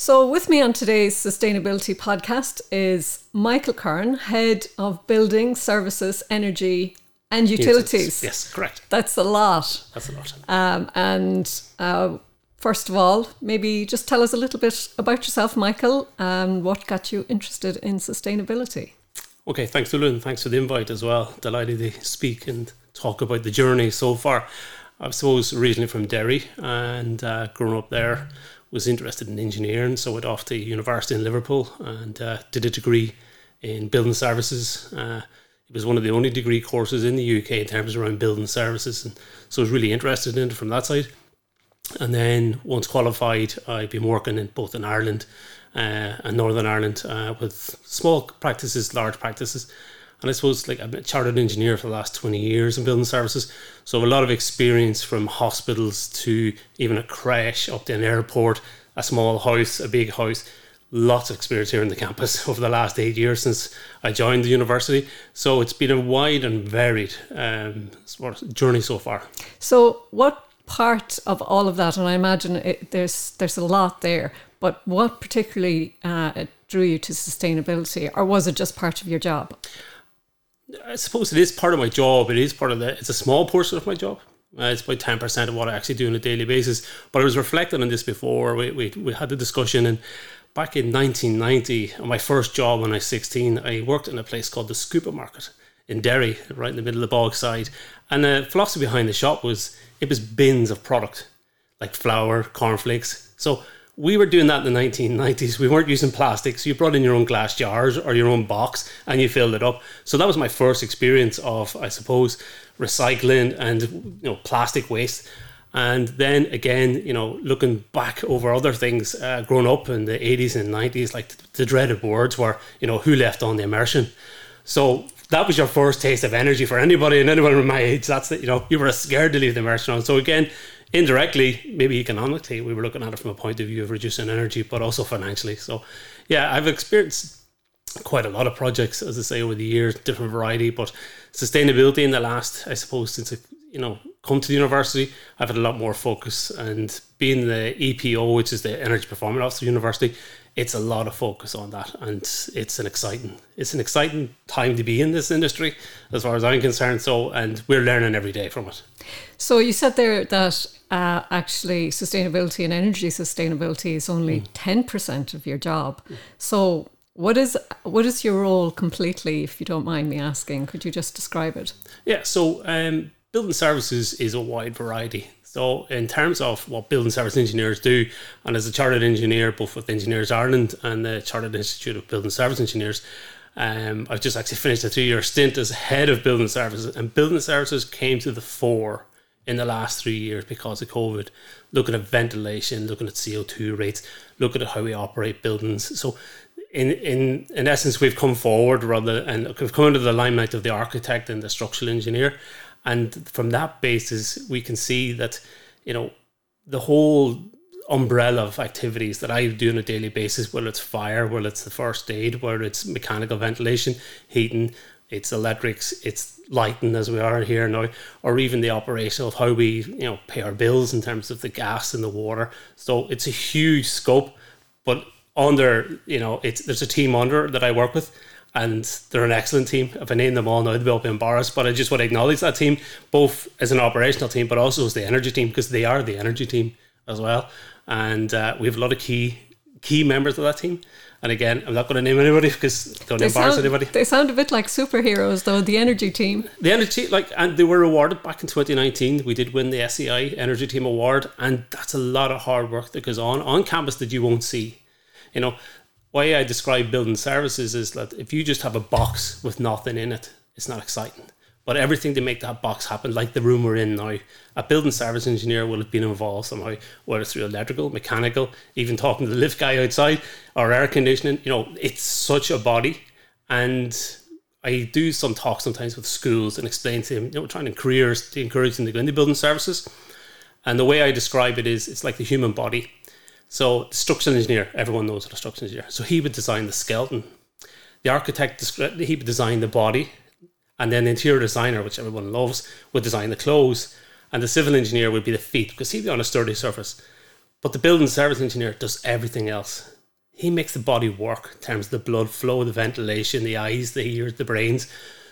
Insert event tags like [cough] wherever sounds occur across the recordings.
So, with me on today's sustainability podcast is Michael Curran, Head of Building Services, Energy and Utilities. Yes, correct. That's a lot. That's a lot. Um, and uh, first of all, maybe just tell us a little bit about yourself, Michael, and what got you interested in sustainability. Okay, thanks, Lulu, thanks for the invite as well. Delighted to speak and talk about the journey so far. I suppose originally from Derry and uh, grown up there, was interested in engineering, so went off to university in Liverpool and uh, did a degree in building services. Uh, it was one of the only degree courses in the UK in terms around building services, and so I was really interested in it from that side. And then once qualified, I've been working in both in Ireland uh, and Northern Ireland uh, with small practices, large practices. And I suppose like I'm a chartered engineer for the last 20 years in building services. So a lot of experience from hospitals to even a crash up to an airport, a small house, a big house. Lots of experience here in the campus [laughs] over the last eight years since I joined the university. So it's been a wide and varied um, journey so far. So what part of all of that, and I imagine it, there's there's a lot there, but what particularly uh, drew you to sustainability, or was it just part of your job? I suppose it is part of my job. It is part of the. It's a small portion of my job. Uh, it's about ten percent of what I actually do on a daily basis. But I was reflecting on this before. We we, we had the discussion, and back in 1990, on my first job when I was 16, I worked in a place called the Scooper Market in Derry, right in the middle of the Bogside. And the philosophy behind the shop was it was bins of product like flour, cornflakes. So we were doing that in the 1990s. We weren't using plastics. so you brought in your own glass jars or your own box and you filled it up. So that was my first experience of, I suppose, recycling and you know plastic waste. And then again, you know, looking back over other things, uh, growing up in the 80s and 90s, like the, dreaded words were, you know, who left on the immersion. So that was your first taste of energy for anybody and anyone my age. That's it, you know, you were scared to leave the immersion on. So again, indirectly, maybe economically, we were looking at it from a point of view of reducing energy, but also financially. So, yeah, I've experienced quite a lot of projects, as I say, over the years, different variety, but sustainability in the last, I suppose, since I, you know, come to the university, I've had a lot more focus and being the EPO, which is the Energy Performance Officer University, it's a lot of focus on that and it's an exciting it's an exciting time to be in this industry as far as I'm concerned so and we're learning every day from it so you said there that uh, actually sustainability and energy sustainability is only mm. 10% of your job. So what is what is your role completely, if you don't mind me asking? Could you just describe it? Yeah, so um, building services is a wide variety. So, in terms of what building service engineers do, and as a chartered engineer, both with Engineers Ireland and the Chartered Institute of Building Service Engineers, um, I've just actually finished a two year stint as head of building services, and building services came to the fore in the last three years because of COVID, looking at ventilation, looking at CO2 rates, looking at how we operate buildings. So, in, in, in essence, we've come forward rather and we've come under the limelight of the architect and the structural engineer. And from that basis, we can see that, you know, the whole umbrella of activities that I do on a daily basis, whether it's fire, whether it's the first aid, whether it's mechanical ventilation, heating, it's electrics, it's lighting as we are here now, or even the operation of how we, you know, pay our bills in terms of the gas and the water. So it's a huge scope, but under, you know, it's there's a team under that I work with and they're an excellent team. If I name them all now, they'll be embarrassed. But I just want to acknowledge that team, both as an operational team, but also as the energy team, because they are the energy team as well. And uh, we have a lot of key key members of that team. And again, I'm not going to name anybody because don't they embarrass sound, anybody. They sound a bit like superheroes, though. The energy team. The energy, like, and they were awarded back in 2019. We did win the SEI Energy Team Award, and that's a lot of hard work that goes on on campus that you won't see. You know, way I describe building services is that if you just have a box with nothing in it, it's not exciting but everything to make that box happen, like the room we're in now, a building service engineer will have been involved somehow, whether it's through electrical, mechanical, even talking to the lift guy outside or air conditioning. You know, it's such a body. And I do some talks sometimes with schools and explain to them, you know, trying to careers to encourage them to go into building services. And the way I describe it is it's like the human body. So the structural engineer, everyone knows what a structural engineer. So he would design the skeleton. The architect, he would design the body and then the interior designer, which everyone loves, would design the clothes, and the civil engineer would be the feet because he'd be on a sturdy surface. But the building service engineer does everything else. He makes the body work in terms of the blood flow, the ventilation, the eyes, the ears, the brains.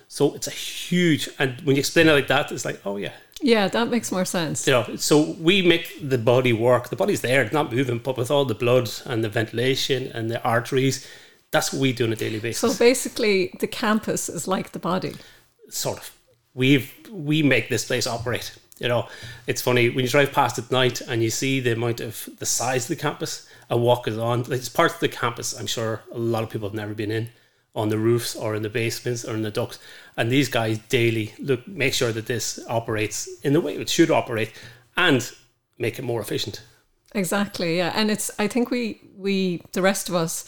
So it's a huge, and when you explain it like that, it's like, oh yeah, Yeah, that makes more sense. you know. So we make the body work. The body's there, it's not moving, but with all the blood and the ventilation and the arteries, that's what we do on a daily basis. So basically, the campus is like the body. sort of we've we make this place operate you know it's funny when you drive past at night and you see the amount of the size of the campus and walk is on it's parts of the campus i'm sure a lot of people have never been in on the roofs or in the basements or in the ducts and these guys daily look make sure that this operates in the way it should operate and make it more efficient Exactly, yeah. And it's I think we we the rest of us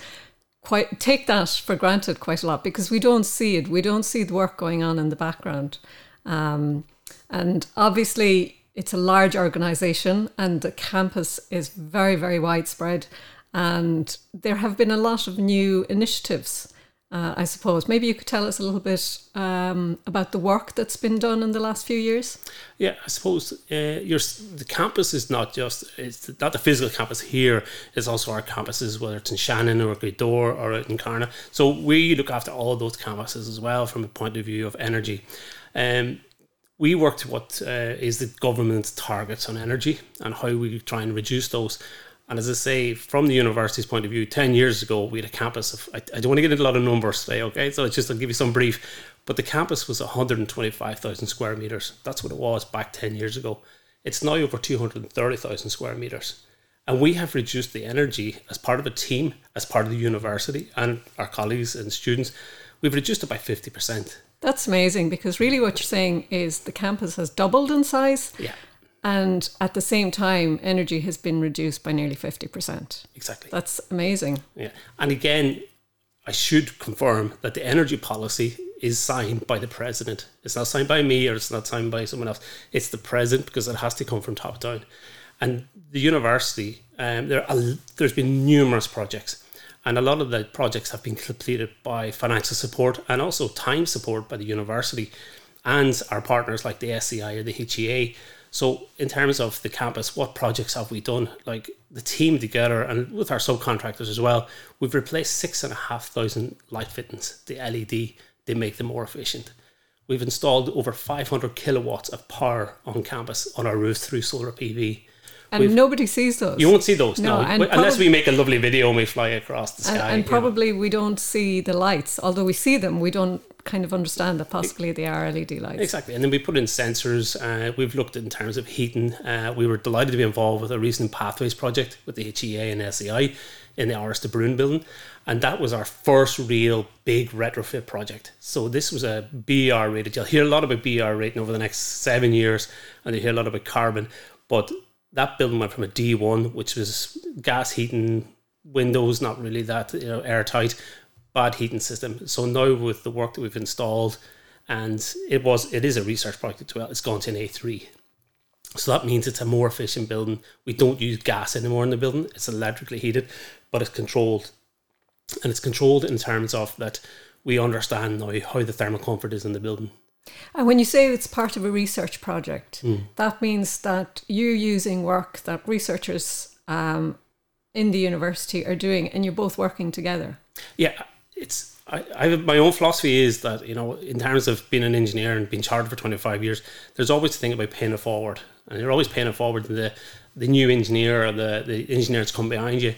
quite take that for granted quite a lot because we don't see it. We don't see the work going on in the background. Um, and obviously it's a large organization and the campus is very, very widespread. And there have been a lot of new initiatives, uh, I suppose. Maybe you could tell us a little bit um, about the work that's been done in the last few years. Yeah, I suppose uh, your the campus is not just it's not the physical campus here. It's also our campuses, whether it's in Shannon or Gweedore or out in Carna. So we look after all those campuses as well from a point of view of energy. Um, we work to what uh, is the government's targets on energy and how we try and reduce those. And as I say, from the university's point of view, 10 years ago, we had a campus of, I, I don't want to get into a lot of numbers today, okay? So it's just, I'll give you some brief. But the campus was 125,000 square meters. That's what it was back 10 years ago. It's now over 230,000 square meters. And we have reduced the energy as part of a team, as part of the university and our colleagues and students. We've reduced it by 50%. That's amazing because really what you're saying is the campus has doubled in size. Yeah, And at the same time, energy has been reduced by nearly 50%. exactly. That's amazing. Yeah. And again, I should confirm that the energy policy is signed by the president. It's not signed by me or it's not signed by someone else. It's the president because it has to come from top down. And the university, um, there are, there's been numerous projects, and a lot of the projects have been completed by financial support and also time support by the university and our partners like the SEI or the HEA. So, in terms of the campus, what projects have we done? Like the team together and with our subcontractors as well, we've replaced six and a half thousand light fittings, the LED, they make them more efficient. We've installed over 500 kilowatts of power on campus on our roofs through solar PV. And We've- nobody sees those. You won't see those, No, no, unless we make a lovely video and we fly across the sky. and, and you know. probably we don't see the lights. Although we see them, we don't kind of understand that possibly they are LED lights. Exactly, and then we put in sensors. Uh, we've looked in terms of heating. Uh, we were delighted to be involved with a recent Pathways project with the HEA and SEI in the Áras de Brún building, and that was our first real big retrofit project. So this was a BER rated. You'll hear a lot about BER rating over the next seven years, and you hear a lot about carbon. But that building went from a D1, which was gas heating, windows not really that you know airtight, bad heating system. So now with the work that we've installed and it was it is a research project as well. It's gone to an A three, so that means it's a more efficient building. We don't use gas anymore in the building; it's electrically heated, but it's controlled, and it's controlled in terms of that we understand now how the thermal comfort is in the building. And when you say it's part of a research project, Hmm. that means that you're using work that researchers um, in the university are doing, and you're both working together. Yeah, it's I, I my own philosophy is that you know in terms of being an engineer and being chartered for twenty five years, there's always the thing about paying it forward, and you're always paying it forward to the the new engineer or the the engineer that's come behind you,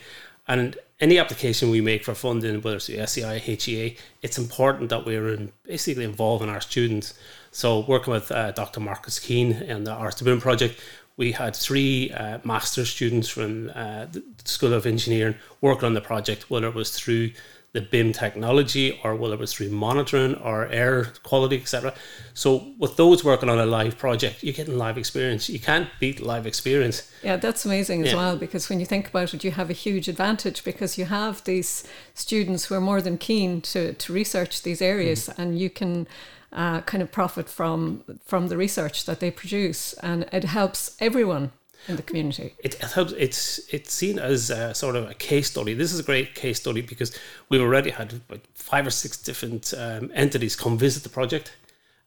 and any application we make for funding, whether it's the SEI HEA, it's important that we're in, basically involving our students. So working with uh, Dr. Marcus Keane and the de Brún project, we had three uh, master's students from uh, the School of Engineering working on the project, whether it was through the BIM technology or whether it was through monitoring or air quality, etc. So with those working on a live project, you're getting live experience. You can't beat live experience. Yeah, that's amazing as Yeah. well because when you think about it, you have a huge advantage because you have these students who are more than keen to, to research these areas Mm-hmm. and you can uh, kind of profit from from the research that they produce and it helps everyone in the community. it, it helps. It's it's seen as a, sort of a case study. This is a great case study because we've already had five or six different um, entities come visit the project,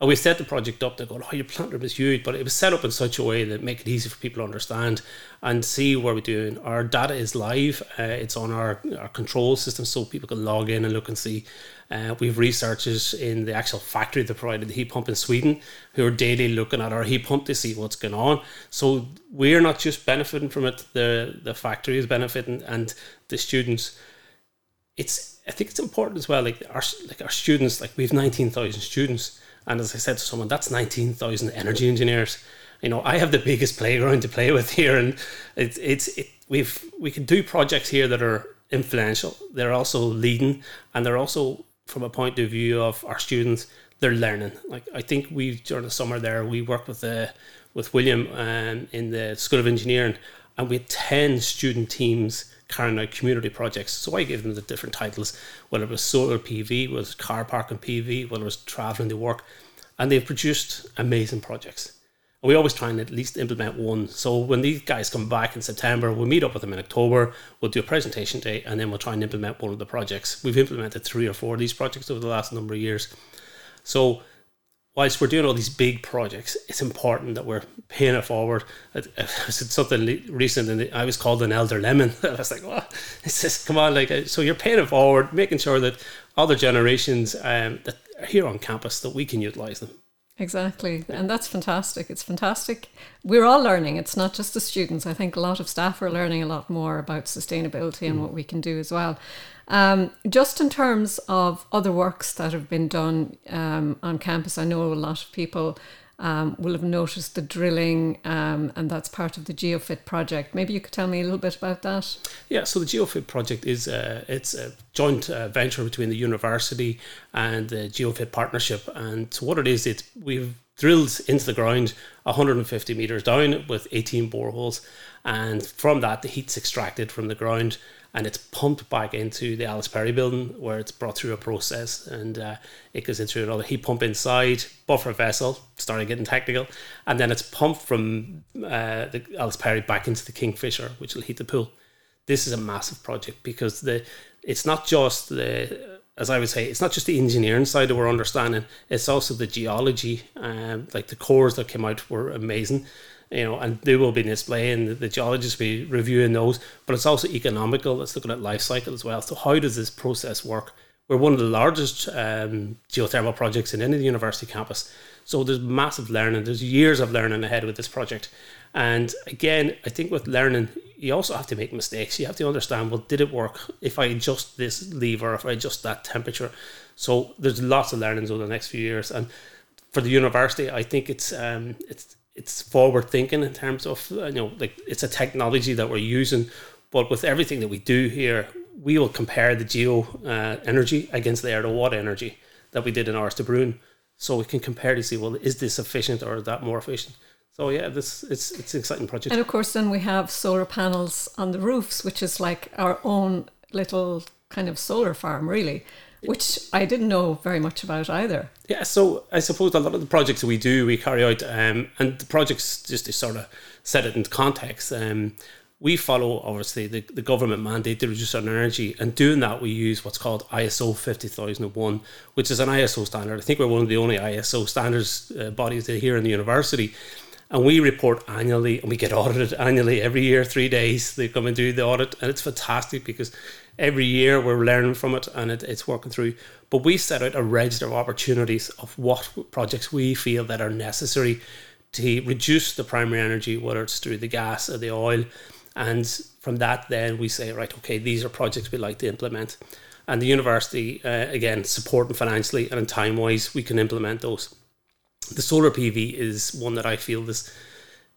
And we set the project up. They go, oh, your plant room is huge, but it was set up in such a way that make it easy for people to understand and see what we're doing. Our data is live. Uh, it's on our, our control system, so people can log in and look and see. Uh, we have researchers in the actual factory that provided the heat pump in Sweden who are daily looking at our heat pump to see what's going on. So we're not just benefiting from it; the the factory is benefiting, and the students. It's I think it's important as well. Like our like our students, like we have nineteen thousand students and as I said to someone, that's 19,000 energy engineers. You know, I have the biggest playground to play with [laughs] here, and it's it's it, we've we can do projects here that are influential. They're also leading, and they're also from a point of view of our students, they're learning. Like I think we during the summer there, we worked with the uh, with William um, in the School of Engineering, and we had ten student teams carrying out community projects. So I gave them the different titles, whether it was solar PV, whether it was car parking PV, whether it was traveling to work, and they've produced amazing projects. And we always try and at least implement one. So when these guys come back in September, we'll meet up with them in October, we'll do a presentation day, and then we'll try and implement one of the projects. We've implemented three or four of these projects over the last number of years. So whilst we're doing all these big projects, it's important that we're paying it forward. I, said something recent, and I was called an elder lemon. [laughs] I was like, "What?" It says, "Come on!" Like, so you're paying it forward, making sure that other generations um, that are here on campus that we can utilize them. Exactly. And that's fantastic. It's fantastic. We're all learning. It's not just the students. I think a lot of staff are learning a lot more about sustainability and mm. what we can do as well. Um, just in terms of other works that have been done um, on campus, I know a lot of people um, will have noticed the drilling, um, and that's part of the GeoFit project. Maybe you could tell me a little bit about that. Yeah, so the GeoFit project is uh, it's a joint uh, venture between the university and the GeoFit partnership, and so what it is, it's we've drilled into the ground 150 meters down with 18 boreholes, and from that the heat's extracted from the ground and it's pumped back into the Alice Perry building where it's brought through a process and uh, it goes into another heat pump inside, buffer vessel, starting getting technical, and then it's pumped from uh, the Alice Perry back into the Kingfisher, which will heat the pool. This is a massive project because the it's not just the as I would say, it's not just the engineering side that we're understanding; it's also the geology. Um, like the cores that came out were amazing you know, and they will be displaying the, the geologists will be reviewing those, but it's also economical. It's looking at life cycle as well. So how does this process work? We're one of the largest um, geothermal projects in any university campus. So there's massive learning. There's years of learning ahead with this project. And again, I think with learning, you also have to make mistakes. You have to understand, well, did it work if I adjust this lever, if I adjust that temperature? So there's lots of learnings over the next few years. And for the university, I think it's um, it's it's forward thinking in terms of uh, you know like it's a technology that we're using but with everything that we do here we will compare the geo uh, energy against the air to water energy that we did in Brun, so we can compare to see well is this efficient or is that more efficient so yeah this it's it's an exciting project and of course then we have solar panels on the roofs which is like our own little kind of solar farm really which I didn't know very much about either. Yeah, so I suppose a lot of the projects we do, we carry out, um, and the projects just to sort of set it into context. Um, we follow obviously the, the government mandate to reduce our energy, and doing that, we use what's called ISO 50001, which is an ISO standard. I think we're one of the only ISO standards uh, bodies here in the university. And we report annually and we get [laughs] audited annually every year, three days. They come and do the audit, and it's fantastic because every year we're learning from it and it, it's working through. But we set out a register of opportunities of what projects we feel that are necessary to reduce the primary energy, whether it's through the gas or the oil. And from that, then we say, right, okay, these are projects we'd like to implement. And the university, uh, again, supporting financially and in time wise, we can implement those. The solar PV is one that I feel this,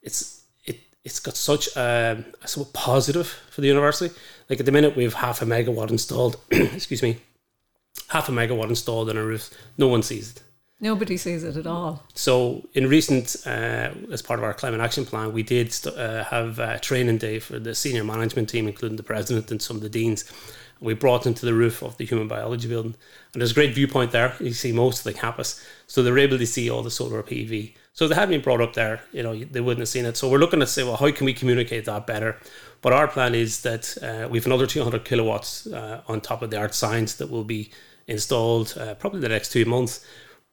it's it it's got such a, a positive for the university like at the minute, we have half a megawatt installed. [clears throat] excuse me, half a megawatt installed on a roof. No one sees it. Nobody sees it at all. So, in recent, uh, as part of our climate action plan, we did st- uh, have a training day for the senior management team, including the president and some of the deans. We brought them to the roof of the human biology building, and there's a great viewpoint there. You see most of the campus, so they're able to see all the solar PV. So, if they hadn't been brought up there, you know, they wouldn't have seen it. So, we're looking to say, well, how can we communicate that better? But our plan is that uh, we have another 200 kilowatts uh, on top of the art science that will be installed uh, probably the next two months.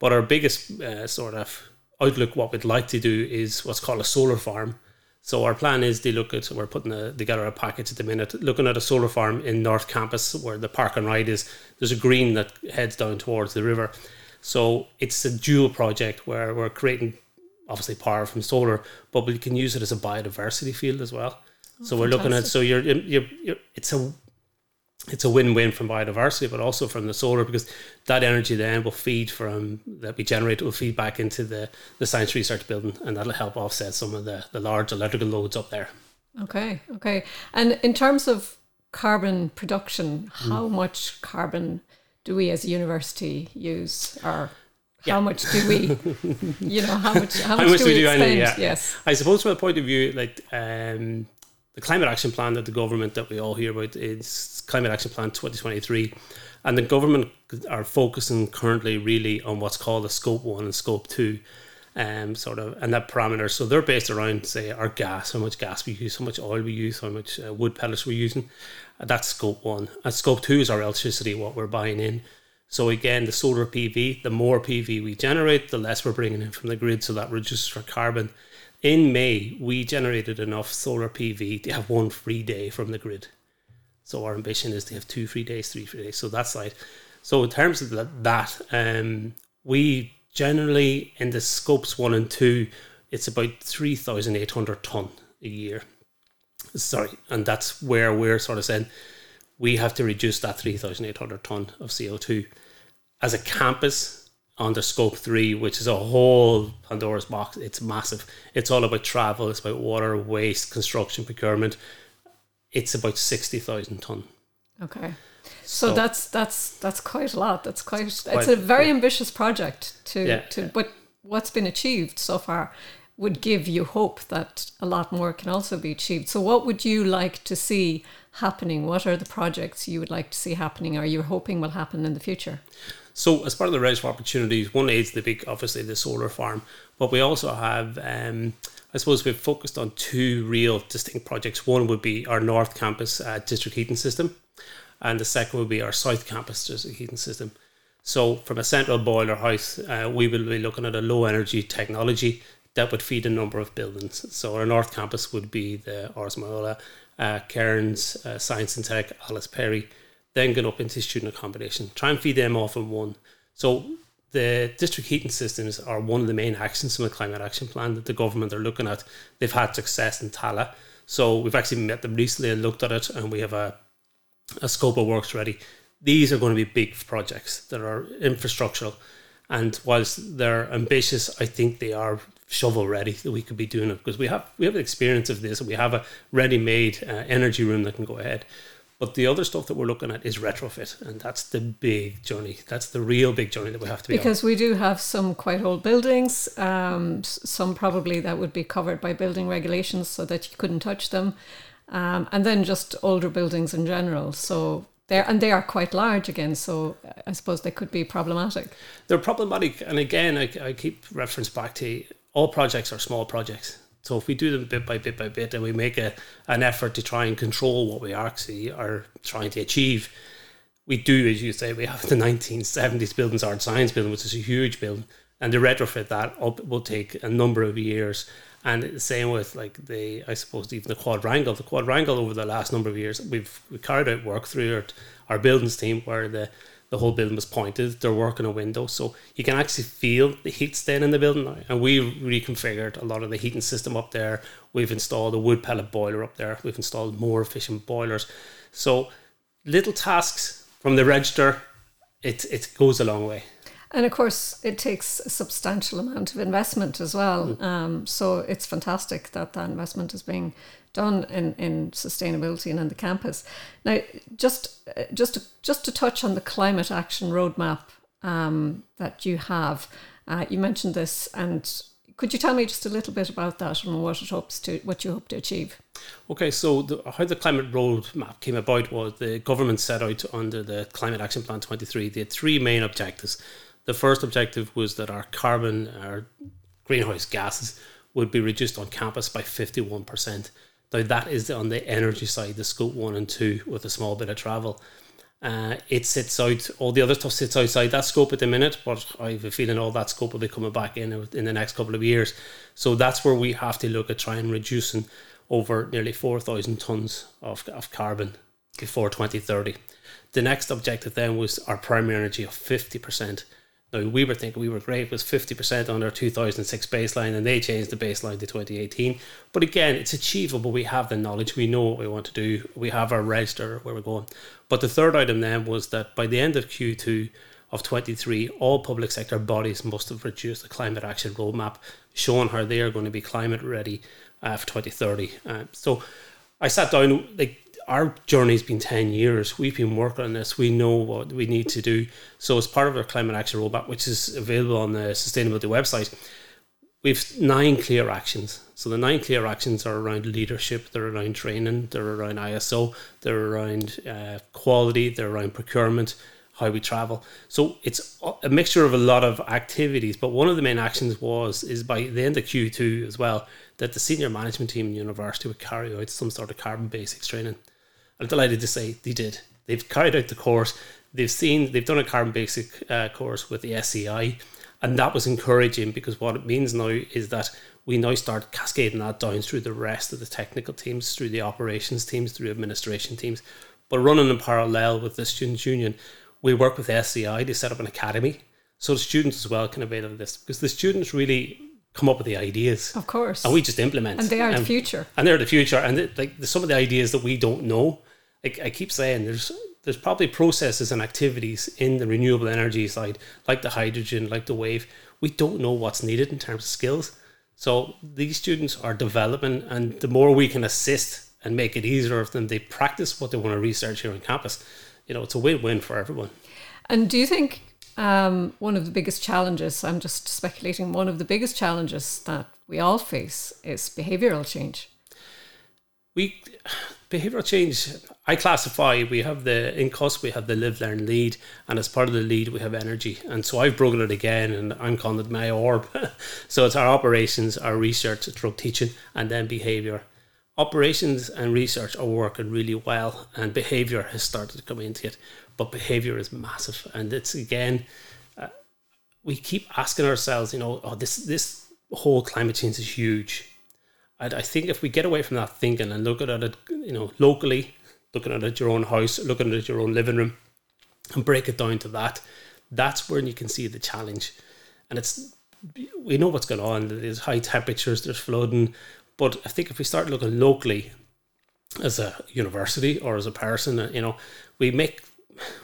But our biggest uh, sort of outlook, what we'd like to do is what's called a solar farm. So our plan is to look at, we're putting a, together a package at the minute, looking at a solar farm in North Campus where the park and ride is. There's a green that heads down towards the river. So it's a dual project where we're creating obviously power from solar, but we can use it as a biodiversity field as well. Oh, so we're looking at so you're, you're, you're it's a it's a win-win from biodiversity, but also from the solar because that energy then will feed from that we generate will feed back into the the science research building, and that'll help offset some of the the large electrical loads up there. Okay, okay. And in terms of carbon production, how mm. much carbon do we as a university use, or yeah. how much do we, [laughs] you know, how much how much, how much do, we, do spend? yeah. Yes, I suppose from the point of view, like. Um, the climate action plan that the government that we all hear about is climate action plan 2023 and the government are focusing currently really on what's called a scope 1 and scope 2 um, sort of and that parameter. So they're based around say our gas how much gas we use how much oil we use how much uh, wood pellets we're using. That's scope 1 and scope 2 is our electricity what we're buying in. So again the solar pv the more pv we generate the less we're bringing in from the grid. So that reduces our carbon in May, we generated enough solar PV to have one free day from the grid. So our ambition is to have two free days, three free days. So that's like, so in terms of that, um, we generally in the scopes one and two, it's about three thousand eight hundred ton a year. Sorry, and that's where we're sort of saying we have to reduce that three thousand eight hundred ton of CO two as a campus under scope three, which is a whole Pandora's box. It's massive. It's all about travel. It's about water, waste, construction, procurement. It's about sixty thousand ton. Okay, so, so, that's that's that's quite a lot. That's quite. It's, quite, it's a very ambitious project to yeah, to. Yeah. But what's been achieved so far would give you hope that a lot more can also be achieved. So, what would you like to see happening? What are the projects you would like to see happening? Are you hoping will happen in the future? So, as part of the Register of Opportunities, one is the big, obviously, the solar farm, but we also have, um, I suppose, we've focused on two real distinct projects. One would be our North Campus uh, district heating system, and the second would be our South Campus district heating system. So, from a central boiler house, uh, we will be looking at a low energy technology that would feed a number of buildings. So, our North Campus would be the Áras Moyola, uh, Cairnes, uh, Science and Tech, Alice Perry then get up into student accommodation. Try and feed them off in one. So the district heating systems are one of the main actions from the climate action plan that the government are looking at. They've had success in Tallaght. So we've actually met them recently and looked at it and we have a, a scope of works ready. These are going to be big projects that are infrastructural. And whilst they're ambitious, I think they are shovel ready that we could be doing it because we have we have experience of this we have a ready made uh, energy room that can go ahead. But the other stuff that we're looking at is retrofit, and that's the big journey. That's the real big journey that we have to be because on. we do have some quite old buildings. Um, some probably that would be covered by building regulations, so that you couldn't touch them, um, and then just older buildings in general. So there and they are quite large again. So I suppose they could be problematic. They're problematic, and again, I, I keep reference back to all projects are small projects so if we do them bit by bit by bit and we make a, an effort to try and control what we actually are trying to achieve, we do, as you say, we have the 1970s buildings art science building, which is a huge building, and to retrofit that up will take a number of years. And the same with like the, I suppose even the quadrangle. The quadrangle over the last number of years, we've we carried out work through our, our buildings team where the the whole building was pointed. They're working a window, so you can actually feel the heat staying in the building now. And we reconfigured a lot of the heating system up there. We've installed a wood pellet boiler up there. We've installed more efficient boilers. So little tasks from the register, it it goes a long way. And of course, it takes a substantial amount of investment as well. Mm. Um, so it's fantastic that that investment is being done in, in sustainability and in the campus. Now, just just to, just to touch on the climate action roadmap um, that you have, uh, you mentioned this, and could you tell me just a little bit about that and what it hopes to what you hope to achieve? Okay, so the, how the climate roadmap came about was the government set out under the Climate Action Plan 23. They had three main objectives. The first objective was that our carbon, our greenhouse gases, would be reduced on campus by 51%. Now that is on the energy side, the scope one and two with a small bit of travel. Uh, it sits out, all the other stuff sits outside that scope at the minute, but I have a feeling all that scope will be coming back in in the next couple of years. So that's where we have to look at trying reducing over nearly 4,000 tonnes of, of carbon before 2030. The next objective then was our primary energy of 50%. Now, we were thinking we were great, it was 50% on our 2006 baseline, and they changed the baseline to 2018. But again, it's achievable. We have the knowledge, we know what we want to do, we have our register where we're going. But the third item then was that by the end of Q2 of 23, all public sector bodies must have produced a climate action roadmap showing how they are going to be climate ready uh, for 2030. Uh, so I sat down, like our journey's been 10 years. We've been working on this. We know what we need to do. So, as part of our climate action roadmap, which is available on the sustainability website, we've nine clear actions. So, the nine clear actions are around leadership, they're around training, they're around ISO, they're around uh, quality, they're around procurement, how we travel. So, it's a mixture of a lot of activities. But one of the main actions was, is by the end of Q2 as well, that the senior management team in university would carry out some sort of carbon basics training. I'm delighted to say they did. They've carried out the course. They've seen they've done a carbon basic uh, course with the SEI, and that was encouraging because what it means now is that we now start cascading that down through the rest of the technical teams, through the operations teams, through administration teams. But running in parallel with the students' union, we work with SEI to set up an academy so the students as well can avail of this because the students really come up with the ideas. Of course. And we just implement. And they are and, the future. And they're the future. And like some of the ideas that we don't know, I keep saying, there's there's probably processes and activities in the renewable energy side, like the hydrogen, like the wave. We don't know what's needed in terms of skills. So these students are developing, and the more we can assist and make it easier for them, they practice what they want to research here on campus. You know, it's a win-win for everyone. And do you think um, one of the biggest challenges, I'm just speculating, one of the biggest challenges that we all face is behavioural change. We behavioural change, I classify, we have the in cost, we have the live, learn, lead, and as part of the lead, we have energy. And so I've broken it again, and I'm calling it my orb. [laughs] so it's our operations, our research, drug teaching, and then behaviour. Operations and research are working really well, and behaviour has started to come into it but behavior is massive, and it's again, uh, we keep asking ourselves, you know, oh, this this whole climate change is huge. And I think if we get away from that thinking and look at it, you know, locally, looking at it at your own house, looking at it at your own living room, and break it down to that, that's where you can see the challenge. And it's we know what's going on. There's high temperatures, there's flooding, but I think if we start looking locally, as a university or as a person, you know, we make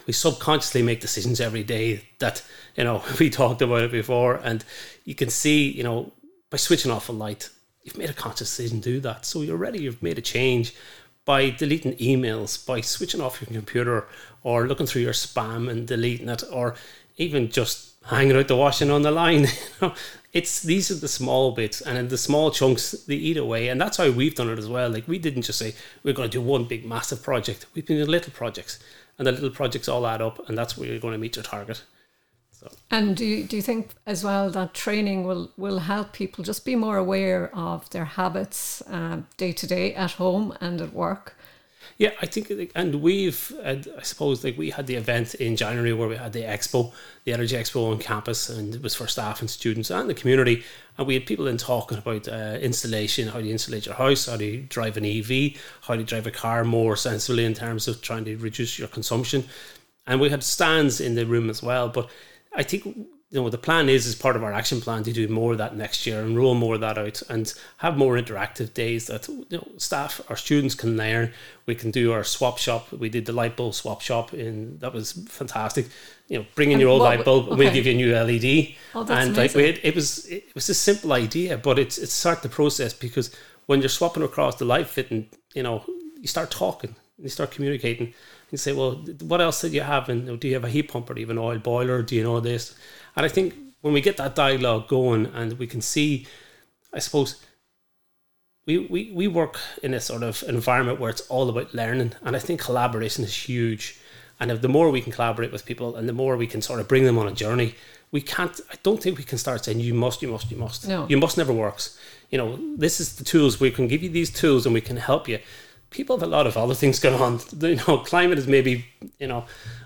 we subconsciously make decisions every day that you know [laughs] we talked about it before and you can see you know by switching off a light you've made a conscious decision to do that. So you're ready. You've made a change by deleting emails by switching off your computer or looking through your spam and deleting it or even just hanging out the washing on the line. [laughs] It's these are the small bits and in the small chunks they eat away. And that's how we've done it as well. Like we didn't just say we're going to do one big massive project. We've been doing little projects and the little projects all add up, and that's where you're going to meet your target. So. And do you, do you think as well that training will, will help people just be more aware of their habits uh, day to day at home and at work? Yeah, I think, and we've, I suppose, like we had the event in January where we had the expo, the Energy Expo on campus, and it was for staff and students and the community. And we had people in talking about uh, installation, how do you insulate your house, how do you drive an EV, how do you drive a car more sensibly in terms of trying to reduce your consumption. And we had stands in the room as well. But I think you know the plan is as part of our action plan to do more of that next year and roll more of that out and have more interactive days that you know staff our students can learn. We can do our swap shop. We did the light bulb swap shop in that was fantastic. You know bring in and your old what, light bulb okay. we'll give you a new led oh, and like it, it was it was a simple idea but it's it's start the process because when you're swapping across the light fitting you know you start talking and you start communicating you say well what else did you have and do you have a heat pump or do you have an oil boiler do you know this and I think when we get that dialogue going and we can see, I suppose, we, we, we work in a sort of environment where it's all about learning. And I think collaboration is huge. And if the more we can collaborate with people and the more we can sort of bring them on a journey, we can't, I don't think we can start saying, you must, you must, you must. No. You must never works. You know, this is the tools. We can give you these tools and we can help you. People have a lot of other things going on. You know, climate is maybe you know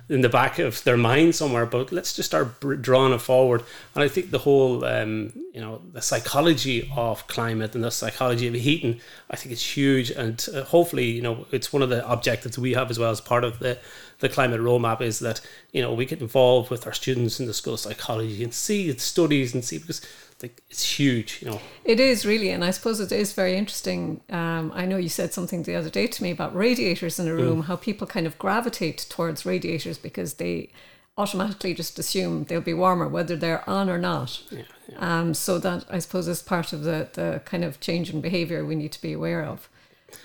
in the back of their mind somewhere, but let's just start drawing it forward. And I think the whole, um, you know, the psychology of climate and the psychology of heating, I think it's huge. And uh, hopefully, you know, it's one of the objectives we have as well as part of the the climate roadmap is that you know we get involved with our students in the school of psychology and see studies and see because like it's huge, you know. It is really, and I suppose it is very interesting. Um, I know you said something the other day to me about radiators in a room, mm. how people kind of gravitate towards radiators because they automatically just assume they'll be warmer whether they're on or not. Yeah, yeah. Um, so that I suppose is part of the the kind of change in behaviour we need to be aware of.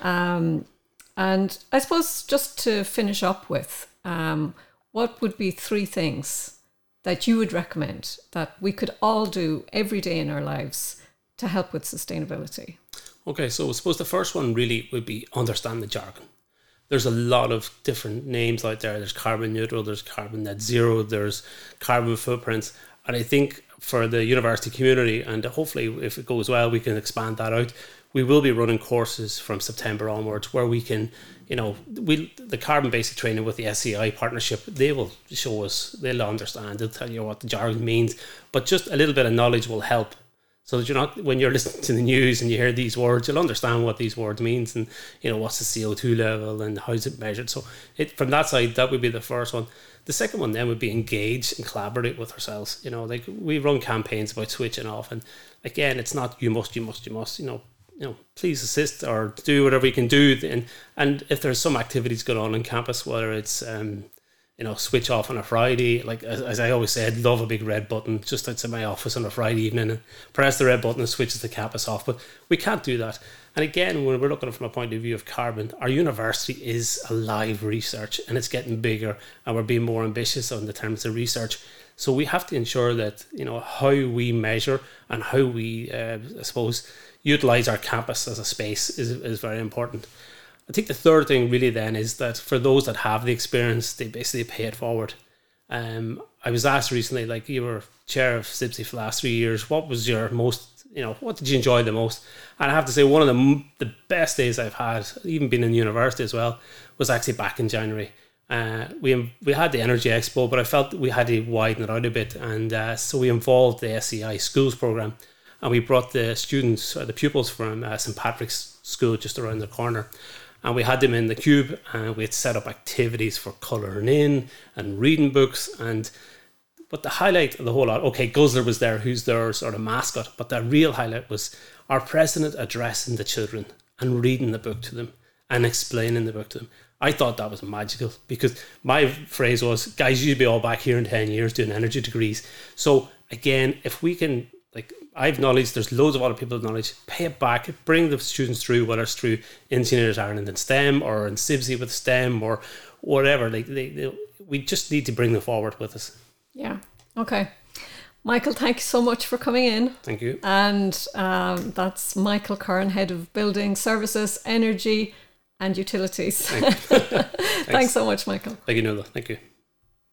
Um, and I suppose just to finish up with, um, what would be three things that you would recommend that we could all do every day in our lives to help with sustainability? Okay, so I suppose the first one really would be understand the jargon. There's a lot of different names out there. There's carbon neutral, there's carbon net zero, there's carbon footprints. And I think for the university community, and hopefully if it goes well, we can expand that out. We will be running courses from September onwards where we can you know, we the carbon basic training with the SEI partnership, they will show us, they'll understand, they'll tell you what the jargon means, but just a little bit of knowledge will help. So that you're not when you're listening to the news and you hear these words, you'll understand what these words means and you know what's the CO two level and how's it measured. So it from that side, that would be the first one. The second one then would be engage and collaborate with ourselves. You know, like we run campaigns about switching off, and again, it's not you must, you must, you must. You know, you know, please assist or do whatever you can do. And and if there's some activities going on on campus, whether it's um, you know, switch off on a Friday, like as, as I always say, I'd love a big red button just outside my office on a Friday evening and press the red button and switches the campus off. But we can't do that. And again, when we're looking from a point of view of carbon, our university is a live research and it's getting bigger and we're being more ambitious on the terms of research. So we have to ensure that, you know, how we measure and how we, uh, I suppose, utilize our campus as a space is, is very important. I think the third thing really then is that for those that have the experience, they basically pay it forward. Um, I was asked recently, like you were chair of CIBSE for the last three years, what was your most, you know, what did you enjoy the most? And I have to say, one of the the best days I've had, even being in university as well, was actually back in January. Uh, we we had the Energy Expo, but I felt we had to widen it out a bit, and uh, so we involved the SEI Schools program and we brought the students, or the pupils from uh, St Patrick's School just around the corner, and we had them in the cube, and we had set up activities for colouring in and reading books, and but the highlight of the whole lot, okay, Guzzler was there, who's their sort of mascot, but the real highlight was our president addressing the children and reading the book to them and explaining the book to them. I thought that was magical because my phrase was, guys, you'd be all back here in 10 years doing energy degrees. So, again, if we can like I've knowledge, there's loads of other people with knowledge. Pay it back, bring the students through, whether it's through Engineers Ireland in STEM or in CIBSE with STEM or whatever. Like they, they, we just need to bring them forward with us. Yeah. Okay. Michael, thank you so much for coming in. Thank you. And um, that's Michael Curran, Head of Building Services, Energy and Utilities. [laughs] Thanks. Thanks so much, Michael. Thank you, Nuala. Thank you.